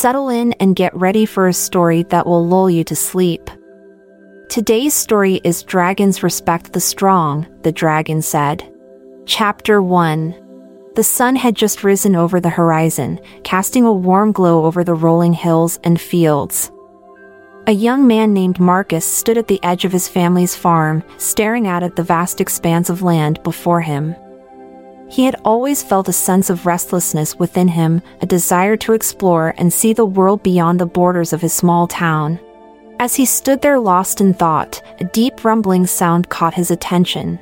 Settle in and get ready for a story that will lull you to sleep. Today's story is Dragons Respect the Strong, the dragon said. Chapter 1 The sun had just risen over the horizon, casting a warm glow over the rolling hills and fields. A young man named Marcus stood at the edge of his family's farm, staring out at the vast expanse of land before him. He had always felt a sense of restlessness within him, a desire to explore and see the world beyond the borders of his small town. As he stood there lost in thought, a deep rumbling sound caught his attention.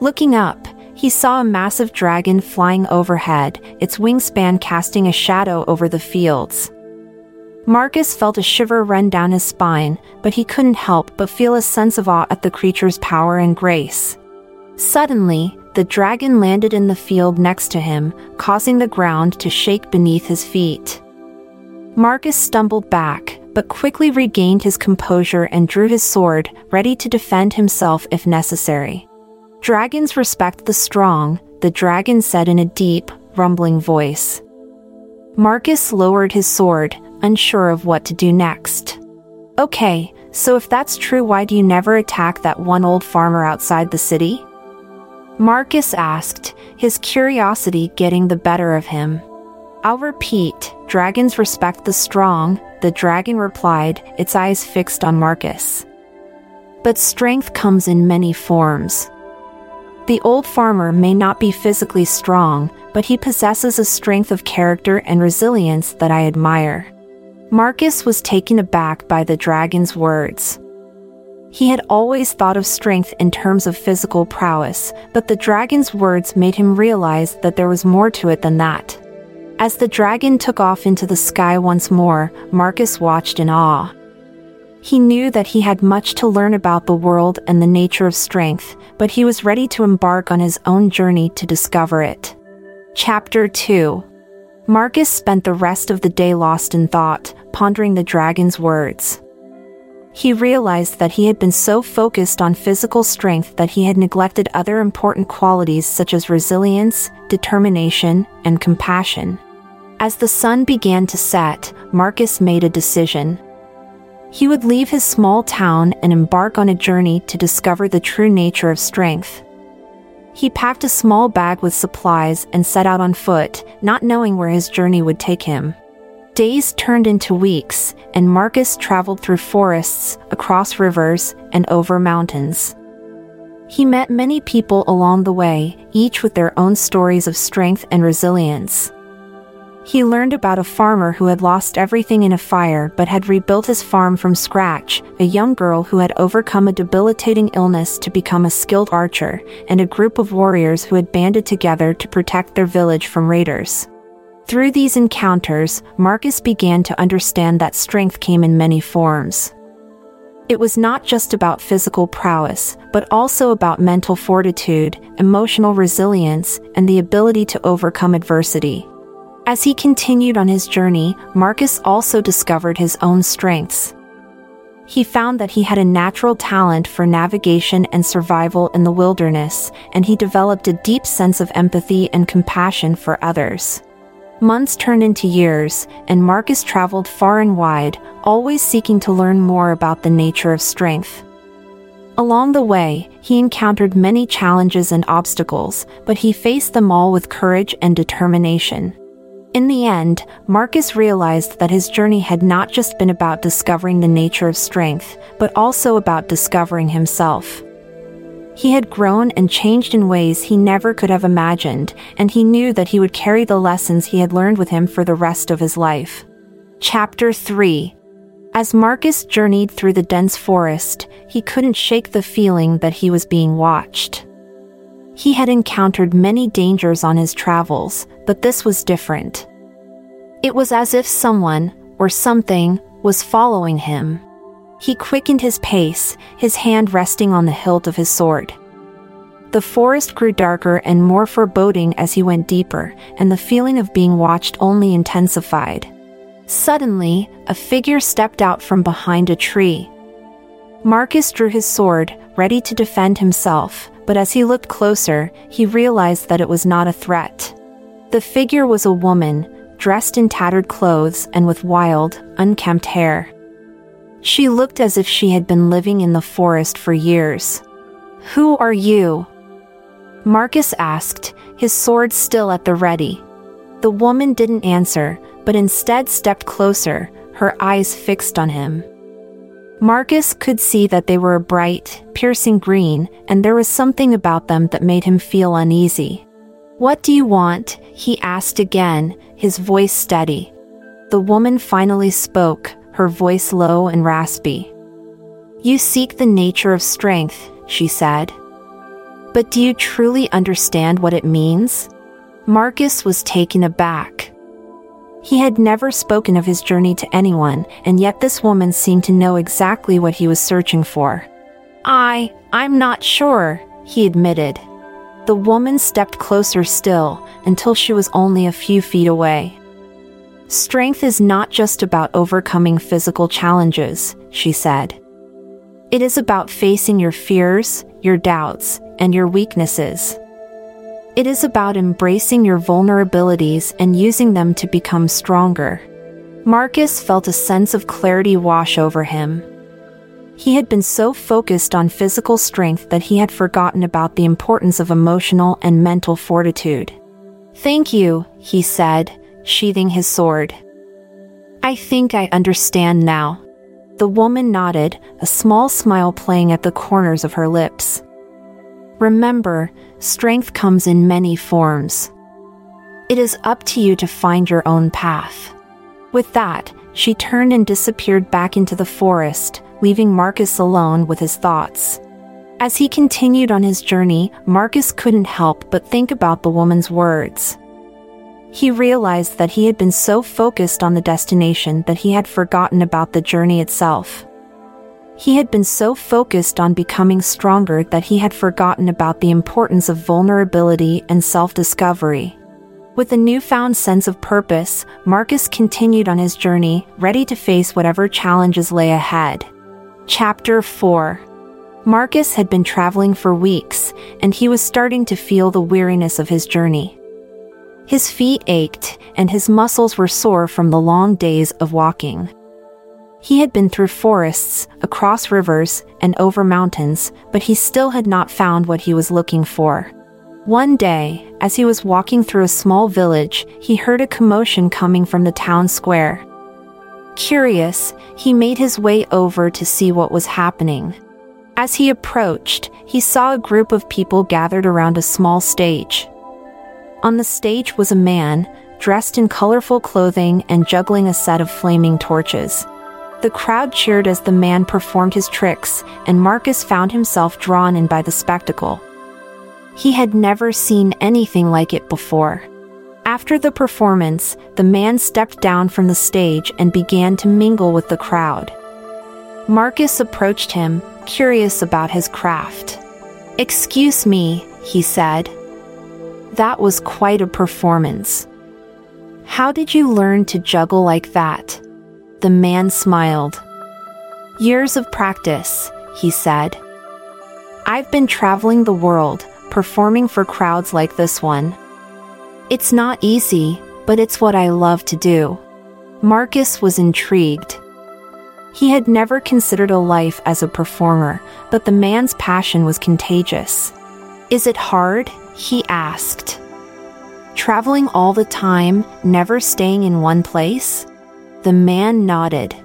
Looking up, he saw a massive dragon flying overhead, its wingspan casting a shadow over the fields. Marcus felt a shiver run down his spine, but he couldn't help but feel a sense of awe at the creature's power and grace. Suddenly, the dragon landed in the field next to him, causing the ground to shake beneath his feet. Marcus stumbled back, but quickly regained his composure and drew his sword, ready to defend himself if necessary. Dragons respect the strong, the dragon said in a deep, rumbling voice. Marcus lowered his sword, unsure of what to do next. Okay, so if that's true, why do you never attack that one old farmer outside the city? Marcus asked, his curiosity getting the better of him. I'll repeat dragons respect the strong, the dragon replied, its eyes fixed on Marcus. But strength comes in many forms. The old farmer may not be physically strong, but he possesses a strength of character and resilience that I admire. Marcus was taken aback by the dragon's words. He had always thought of strength in terms of physical prowess, but the dragon's words made him realize that there was more to it than that. As the dragon took off into the sky once more, Marcus watched in awe. He knew that he had much to learn about the world and the nature of strength, but he was ready to embark on his own journey to discover it. Chapter 2 Marcus spent the rest of the day lost in thought, pondering the dragon's words. He realized that he had been so focused on physical strength that he had neglected other important qualities such as resilience, determination, and compassion. As the sun began to set, Marcus made a decision. He would leave his small town and embark on a journey to discover the true nature of strength. He packed a small bag with supplies and set out on foot, not knowing where his journey would take him. Days turned into weeks, and Marcus traveled through forests, across rivers, and over mountains. He met many people along the way, each with their own stories of strength and resilience. He learned about a farmer who had lost everything in a fire but had rebuilt his farm from scratch, a young girl who had overcome a debilitating illness to become a skilled archer, and a group of warriors who had banded together to protect their village from raiders. Through these encounters, Marcus began to understand that strength came in many forms. It was not just about physical prowess, but also about mental fortitude, emotional resilience, and the ability to overcome adversity. As he continued on his journey, Marcus also discovered his own strengths. He found that he had a natural talent for navigation and survival in the wilderness, and he developed a deep sense of empathy and compassion for others. Months turned into years, and Marcus traveled far and wide, always seeking to learn more about the nature of strength. Along the way, he encountered many challenges and obstacles, but he faced them all with courage and determination. In the end, Marcus realized that his journey had not just been about discovering the nature of strength, but also about discovering himself. He had grown and changed in ways he never could have imagined, and he knew that he would carry the lessons he had learned with him for the rest of his life. Chapter 3 As Marcus journeyed through the dense forest, he couldn't shake the feeling that he was being watched. He had encountered many dangers on his travels, but this was different. It was as if someone, or something, was following him. He quickened his pace, his hand resting on the hilt of his sword. The forest grew darker and more foreboding as he went deeper, and the feeling of being watched only intensified. Suddenly, a figure stepped out from behind a tree. Marcus drew his sword, ready to defend himself, but as he looked closer, he realized that it was not a threat. The figure was a woman, dressed in tattered clothes and with wild, unkempt hair. She looked as if she had been living in the forest for years. Who are you? Marcus asked, his sword still at the ready. The woman didn't answer, but instead stepped closer, her eyes fixed on him. Marcus could see that they were a bright, piercing green, and there was something about them that made him feel uneasy. What do you want? he asked again, his voice steady. The woman finally spoke, her voice low and raspy. You seek the nature of strength, she said. But do you truly understand what it means? Marcus was taken aback. He had never spoken of his journey to anyone, and yet this woman seemed to know exactly what he was searching for. I, I'm not sure, he admitted. The woman stepped closer still, until she was only a few feet away. Strength is not just about overcoming physical challenges, she said. It is about facing your fears, your doubts, and your weaknesses. It is about embracing your vulnerabilities and using them to become stronger. Marcus felt a sense of clarity wash over him. He had been so focused on physical strength that he had forgotten about the importance of emotional and mental fortitude. Thank you, he said, sheathing his sword. I think I understand now. The woman nodded, a small smile playing at the corners of her lips. Remember, strength comes in many forms. It is up to you to find your own path. With that, she turned and disappeared back into the forest, leaving Marcus alone with his thoughts. As he continued on his journey, Marcus couldn't help but think about the woman's words. He realized that he had been so focused on the destination that he had forgotten about the journey itself. He had been so focused on becoming stronger that he had forgotten about the importance of vulnerability and self discovery. With a newfound sense of purpose, Marcus continued on his journey, ready to face whatever challenges lay ahead. Chapter 4 Marcus had been traveling for weeks, and he was starting to feel the weariness of his journey. His feet ached, and his muscles were sore from the long days of walking. He had been through forests, across rivers, and over mountains, but he still had not found what he was looking for. One day, as he was walking through a small village, he heard a commotion coming from the town square. Curious, he made his way over to see what was happening. As he approached, he saw a group of people gathered around a small stage. On the stage was a man, dressed in colorful clothing and juggling a set of flaming torches. The crowd cheered as the man performed his tricks, and Marcus found himself drawn in by the spectacle. He had never seen anything like it before. After the performance, the man stepped down from the stage and began to mingle with the crowd. Marcus approached him, curious about his craft. Excuse me, he said. That was quite a performance. How did you learn to juggle like that? The man smiled. Years of practice, he said. I've been traveling the world, performing for crowds like this one. It's not easy, but it's what I love to do. Marcus was intrigued. He had never considered a life as a performer, but the man's passion was contagious. Is it hard? He asked. Traveling all the time, never staying in one place? The man nodded.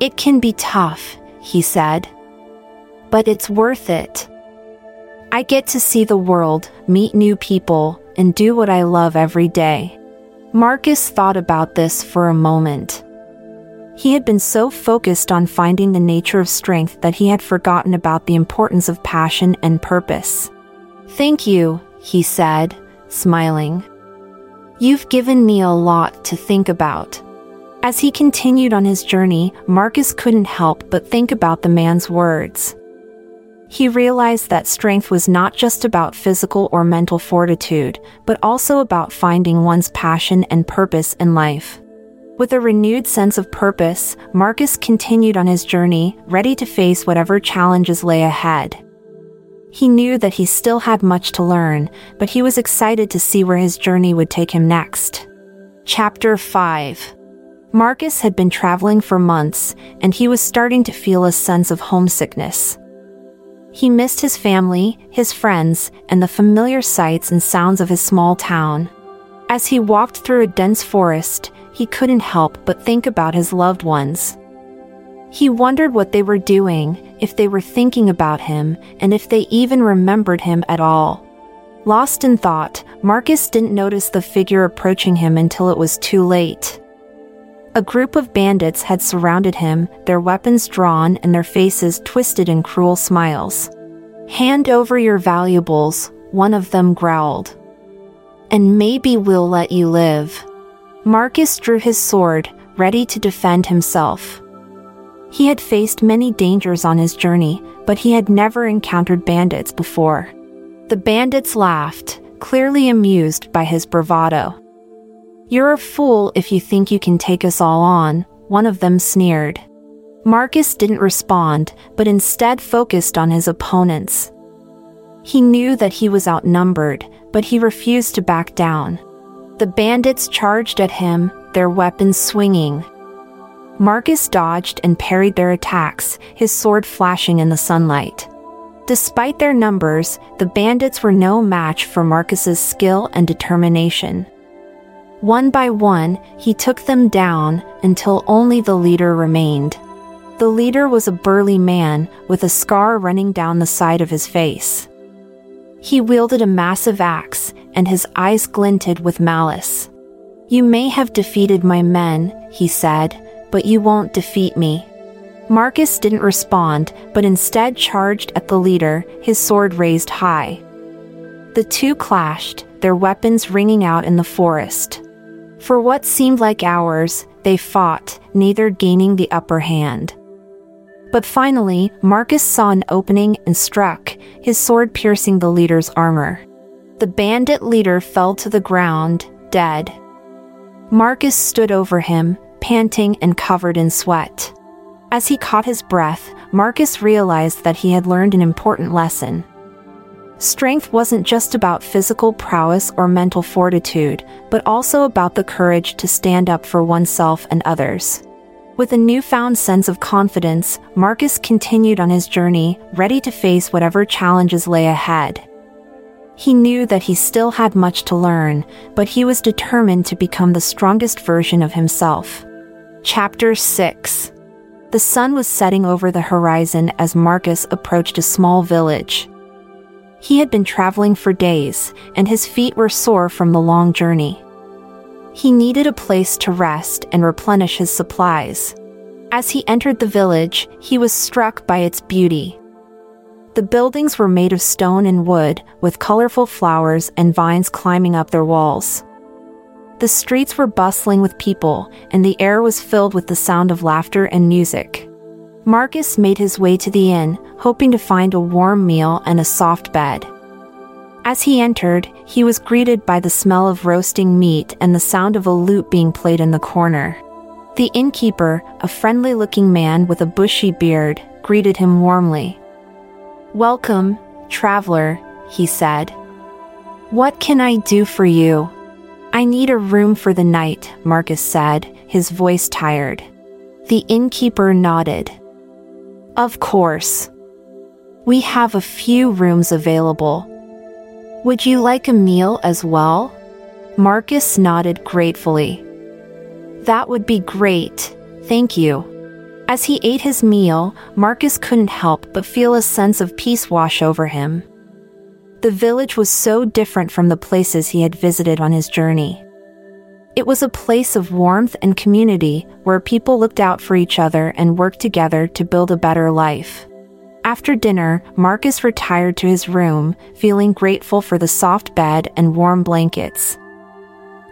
It can be tough, he said. But it's worth it. I get to see the world, meet new people, and do what I love every day. Marcus thought about this for a moment. He had been so focused on finding the nature of strength that he had forgotten about the importance of passion and purpose. Thank you, he said, smiling. You've given me a lot to think about. As he continued on his journey, Marcus couldn't help but think about the man's words. He realized that strength was not just about physical or mental fortitude, but also about finding one's passion and purpose in life. With a renewed sense of purpose, Marcus continued on his journey, ready to face whatever challenges lay ahead. He knew that he still had much to learn, but he was excited to see where his journey would take him next. Chapter 5 Marcus had been traveling for months, and he was starting to feel a sense of homesickness. He missed his family, his friends, and the familiar sights and sounds of his small town. As he walked through a dense forest, he couldn't help but think about his loved ones. He wondered what they were doing, if they were thinking about him, and if they even remembered him at all. Lost in thought, Marcus didn't notice the figure approaching him until it was too late. A group of bandits had surrounded him, their weapons drawn and their faces twisted in cruel smiles. Hand over your valuables, one of them growled. And maybe we'll let you live. Marcus drew his sword, ready to defend himself. He had faced many dangers on his journey, but he had never encountered bandits before. The bandits laughed, clearly amused by his bravado. You're a fool if you think you can take us all on, one of them sneered. Marcus didn't respond, but instead focused on his opponents. He knew that he was outnumbered, but he refused to back down. The bandits charged at him, their weapons swinging, Marcus dodged and parried their attacks, his sword flashing in the sunlight. Despite their numbers, the bandits were no match for Marcus's skill and determination. One by one, he took them down until only the leader remained. The leader was a burly man with a scar running down the side of his face. He wielded a massive axe, and his eyes glinted with malice. You may have defeated my men, he said, but you won't defeat me. Marcus didn't respond, but instead charged at the leader, his sword raised high. The two clashed, their weapons ringing out in the forest. For what seemed like hours, they fought, neither gaining the upper hand. But finally, Marcus saw an opening and struck, his sword piercing the leader's armor. The bandit leader fell to the ground, dead. Marcus stood over him, panting and covered in sweat. As he caught his breath, Marcus realized that he had learned an important lesson. Strength wasn't just about physical prowess or mental fortitude, but also about the courage to stand up for oneself and others. With a newfound sense of confidence, Marcus continued on his journey, ready to face whatever challenges lay ahead. He knew that he still had much to learn, but he was determined to become the strongest version of himself. Chapter 6 The sun was setting over the horizon as Marcus approached a small village. He had been traveling for days, and his feet were sore from the long journey. He needed a place to rest and replenish his supplies. As he entered the village, he was struck by its beauty. The buildings were made of stone and wood, with colorful flowers and vines climbing up their walls. The streets were bustling with people, and the air was filled with the sound of laughter and music. Marcus made his way to the inn, hoping to find a warm meal and a soft bed. As he entered, he was greeted by the smell of roasting meat and the sound of a lute being played in the corner. The innkeeper, a friendly looking man with a bushy beard, greeted him warmly. Welcome, traveler, he said. What can I do for you? I need a room for the night, Marcus said, his voice tired. The innkeeper nodded. Of course. We have a few rooms available. Would you like a meal as well? Marcus nodded gratefully. That would be great, thank you. As he ate his meal, Marcus couldn't help but feel a sense of peace wash over him. The village was so different from the places he had visited on his journey. It was a place of warmth and community where people looked out for each other and worked together to build a better life. After dinner, Marcus retired to his room, feeling grateful for the soft bed and warm blankets.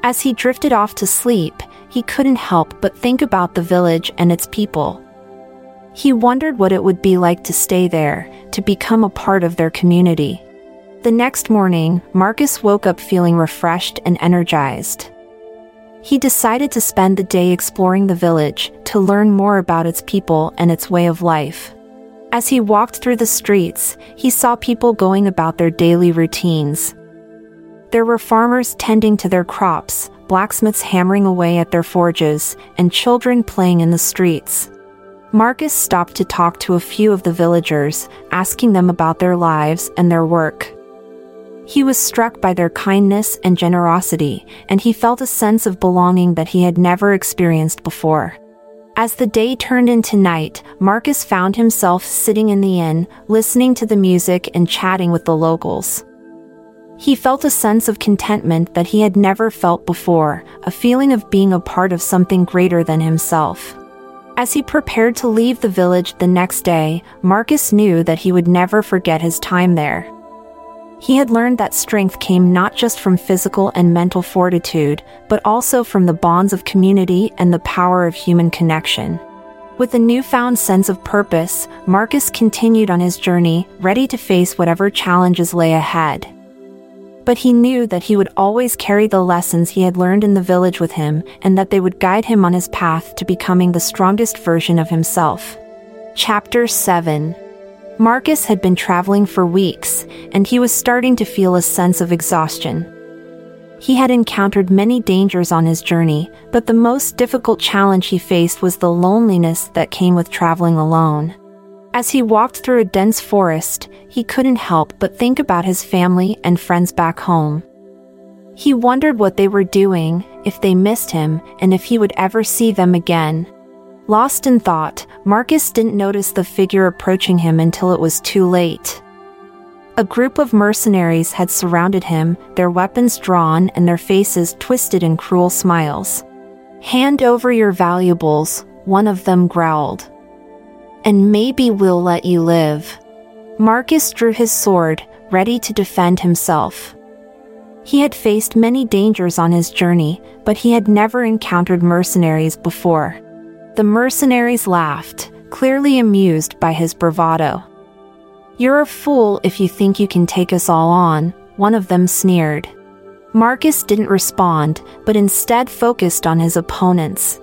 As he drifted off to sleep, he couldn't help but think about the village and its people. He wondered what it would be like to stay there, to become a part of their community. The next morning, Marcus woke up feeling refreshed and energized. He decided to spend the day exploring the village to learn more about its people and its way of life. As he walked through the streets, he saw people going about their daily routines. There were farmers tending to their crops, blacksmiths hammering away at their forges, and children playing in the streets. Marcus stopped to talk to a few of the villagers, asking them about their lives and their work. He was struck by their kindness and generosity, and he felt a sense of belonging that he had never experienced before. As the day turned into night, Marcus found himself sitting in the inn, listening to the music and chatting with the locals. He felt a sense of contentment that he had never felt before, a feeling of being a part of something greater than himself. As he prepared to leave the village the next day, Marcus knew that he would never forget his time there. He had learned that strength came not just from physical and mental fortitude, but also from the bonds of community and the power of human connection. With a newfound sense of purpose, Marcus continued on his journey, ready to face whatever challenges lay ahead. But he knew that he would always carry the lessons he had learned in the village with him, and that they would guide him on his path to becoming the strongest version of himself. Chapter 7 Marcus had been traveling for weeks, and he was starting to feel a sense of exhaustion. He had encountered many dangers on his journey, but the most difficult challenge he faced was the loneliness that came with traveling alone. As he walked through a dense forest, he couldn't help but think about his family and friends back home. He wondered what they were doing, if they missed him, and if he would ever see them again. Lost in thought, Marcus didn't notice the figure approaching him until it was too late. A group of mercenaries had surrounded him, their weapons drawn and their faces twisted in cruel smiles. Hand over your valuables, one of them growled. And maybe we'll let you live. Marcus drew his sword, ready to defend himself. He had faced many dangers on his journey, but he had never encountered mercenaries before. The mercenaries laughed, clearly amused by his bravado. You're a fool if you think you can take us all on, one of them sneered. Marcus didn't respond, but instead focused on his opponents.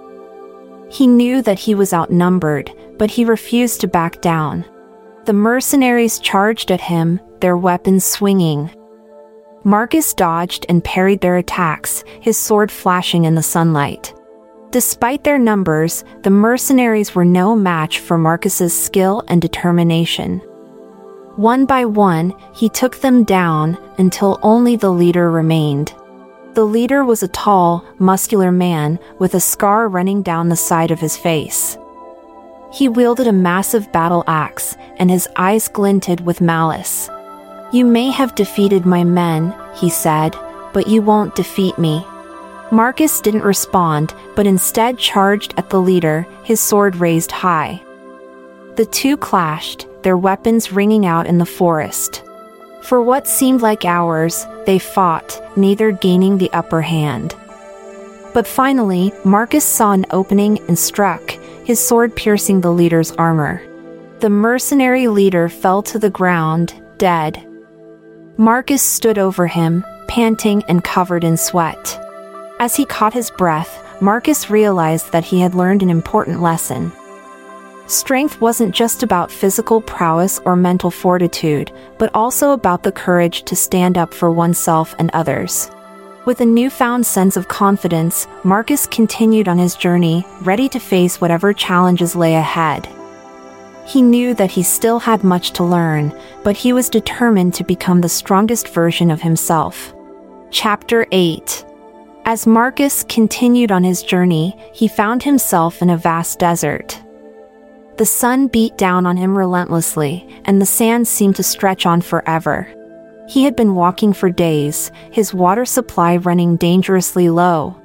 He knew that he was outnumbered, but he refused to back down. The mercenaries charged at him, their weapons swinging. Marcus dodged and parried their attacks, his sword flashing in the sunlight. Despite their numbers, the mercenaries were no match for Marcus's skill and determination. One by one, he took them down until only the leader remained. The leader was a tall, muscular man with a scar running down the side of his face. He wielded a massive battle axe, and his eyes glinted with malice. You may have defeated my men, he said, but you won't defeat me. Marcus didn't respond, but instead charged at the leader, his sword raised high. The two clashed, their weapons ringing out in the forest. For what seemed like hours, they fought, neither gaining the upper hand. But finally, Marcus saw an opening and struck, his sword piercing the leader's armor. The mercenary leader fell to the ground, dead. Marcus stood over him, panting and covered in sweat. As he caught his breath, Marcus realized that he had learned an important lesson. Strength wasn't just about physical prowess or mental fortitude, but also about the courage to stand up for oneself and others. With a newfound sense of confidence, Marcus continued on his journey, ready to face whatever challenges lay ahead. He knew that he still had much to learn, but he was determined to become the strongest version of himself. Chapter 8 as Marcus continued on his journey, he found himself in a vast desert. The sun beat down on him relentlessly, and the sand seemed to stretch on forever. He had been walking for days, his water supply running dangerously low.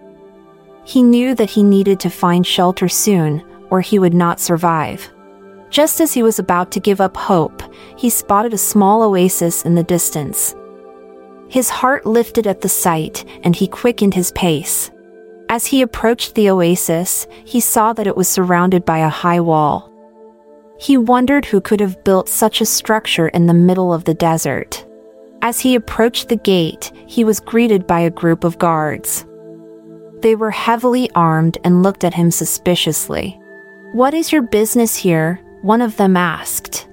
He knew that he needed to find shelter soon, or he would not survive. Just as he was about to give up hope, he spotted a small oasis in the distance. His heart lifted at the sight, and he quickened his pace. As he approached the oasis, he saw that it was surrounded by a high wall. He wondered who could have built such a structure in the middle of the desert. As he approached the gate, he was greeted by a group of guards. They were heavily armed and looked at him suspiciously. What is your business here? One of them asked.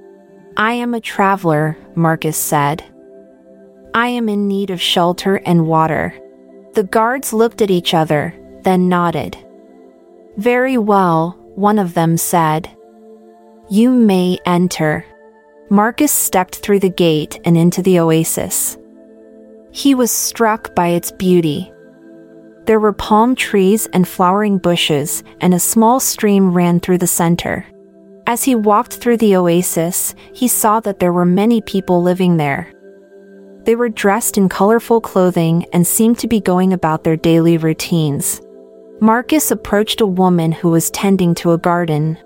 I am a traveler, Marcus said. I am in need of shelter and water. The guards looked at each other, then nodded. Very well, one of them said. You may enter. Marcus stepped through the gate and into the oasis. He was struck by its beauty. There were palm trees and flowering bushes, and a small stream ran through the center. As he walked through the oasis, he saw that there were many people living there. They were dressed in colorful clothing and seemed to be going about their daily routines. Marcus approached a woman who was tending to a garden.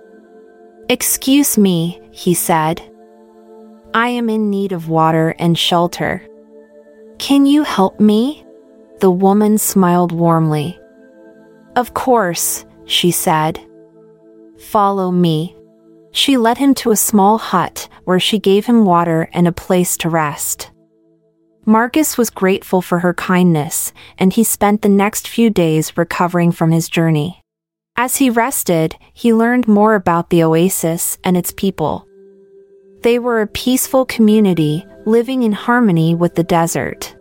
Excuse me, he said. I am in need of water and shelter. Can you help me? The woman smiled warmly. Of course, she said. Follow me. She led him to a small hut where she gave him water and a place to rest. Marcus was grateful for her kindness, and he spent the next few days recovering from his journey. As he rested, he learned more about the oasis and its people. They were a peaceful community living in harmony with the desert.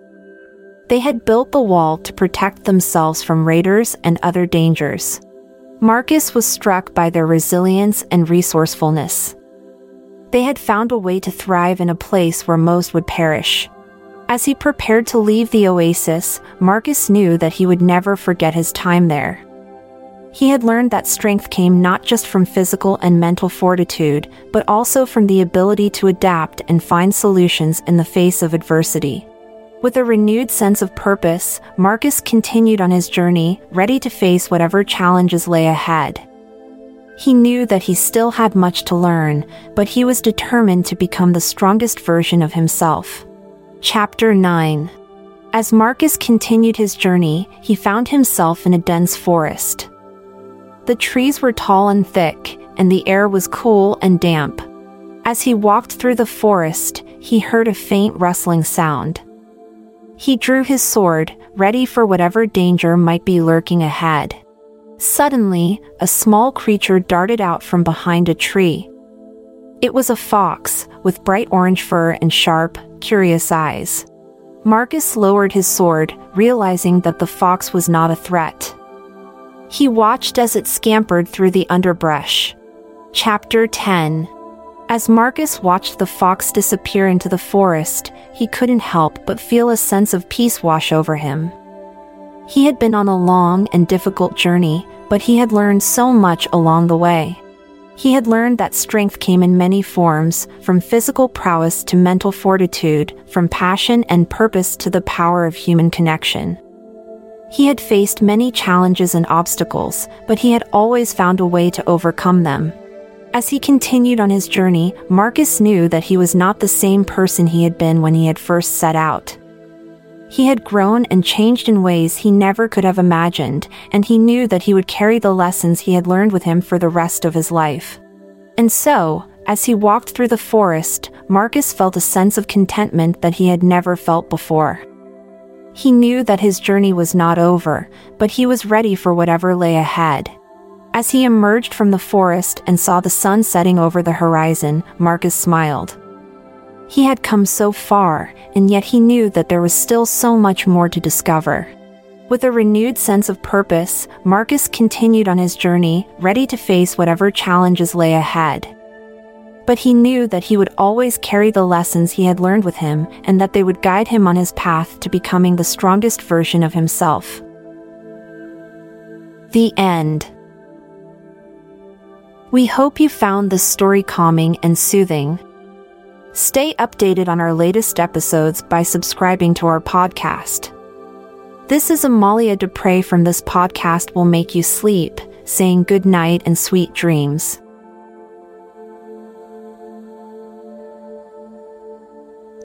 They had built the wall to protect themselves from raiders and other dangers. Marcus was struck by their resilience and resourcefulness. They had found a way to thrive in a place where most would perish. As he prepared to leave the oasis, Marcus knew that he would never forget his time there. He had learned that strength came not just from physical and mental fortitude, but also from the ability to adapt and find solutions in the face of adversity. With a renewed sense of purpose, Marcus continued on his journey, ready to face whatever challenges lay ahead. He knew that he still had much to learn, but he was determined to become the strongest version of himself. Chapter 9 As Marcus continued his journey, he found himself in a dense forest. The trees were tall and thick, and the air was cool and damp. As he walked through the forest, he heard a faint rustling sound. He drew his sword, ready for whatever danger might be lurking ahead. Suddenly, a small creature darted out from behind a tree. It was a fox, with bright orange fur and sharp, curious eyes. Marcus lowered his sword, realizing that the fox was not a threat. He watched as it scampered through the underbrush. Chapter 10 as Marcus watched the fox disappear into the forest, he couldn't help but feel a sense of peace wash over him. He had been on a long and difficult journey, but he had learned so much along the way. He had learned that strength came in many forms, from physical prowess to mental fortitude, from passion and purpose to the power of human connection. He had faced many challenges and obstacles, but he had always found a way to overcome them. As he continued on his journey, Marcus knew that he was not the same person he had been when he had first set out. He had grown and changed in ways he never could have imagined, and he knew that he would carry the lessons he had learned with him for the rest of his life. And so, as he walked through the forest, Marcus felt a sense of contentment that he had never felt before. He knew that his journey was not over, but he was ready for whatever lay ahead. As he emerged from the forest and saw the sun setting over the horizon, Marcus smiled. He had come so far, and yet he knew that there was still so much more to discover. With a renewed sense of purpose, Marcus continued on his journey, ready to face whatever challenges lay ahead. But he knew that he would always carry the lessons he had learned with him and that they would guide him on his path to becoming the strongest version of himself. The End we hope you found this story calming and soothing. Stay updated on our latest episodes by subscribing to our podcast. This is Amalia Dupre from This Podcast Will Make You Sleep, saying good night and sweet dreams.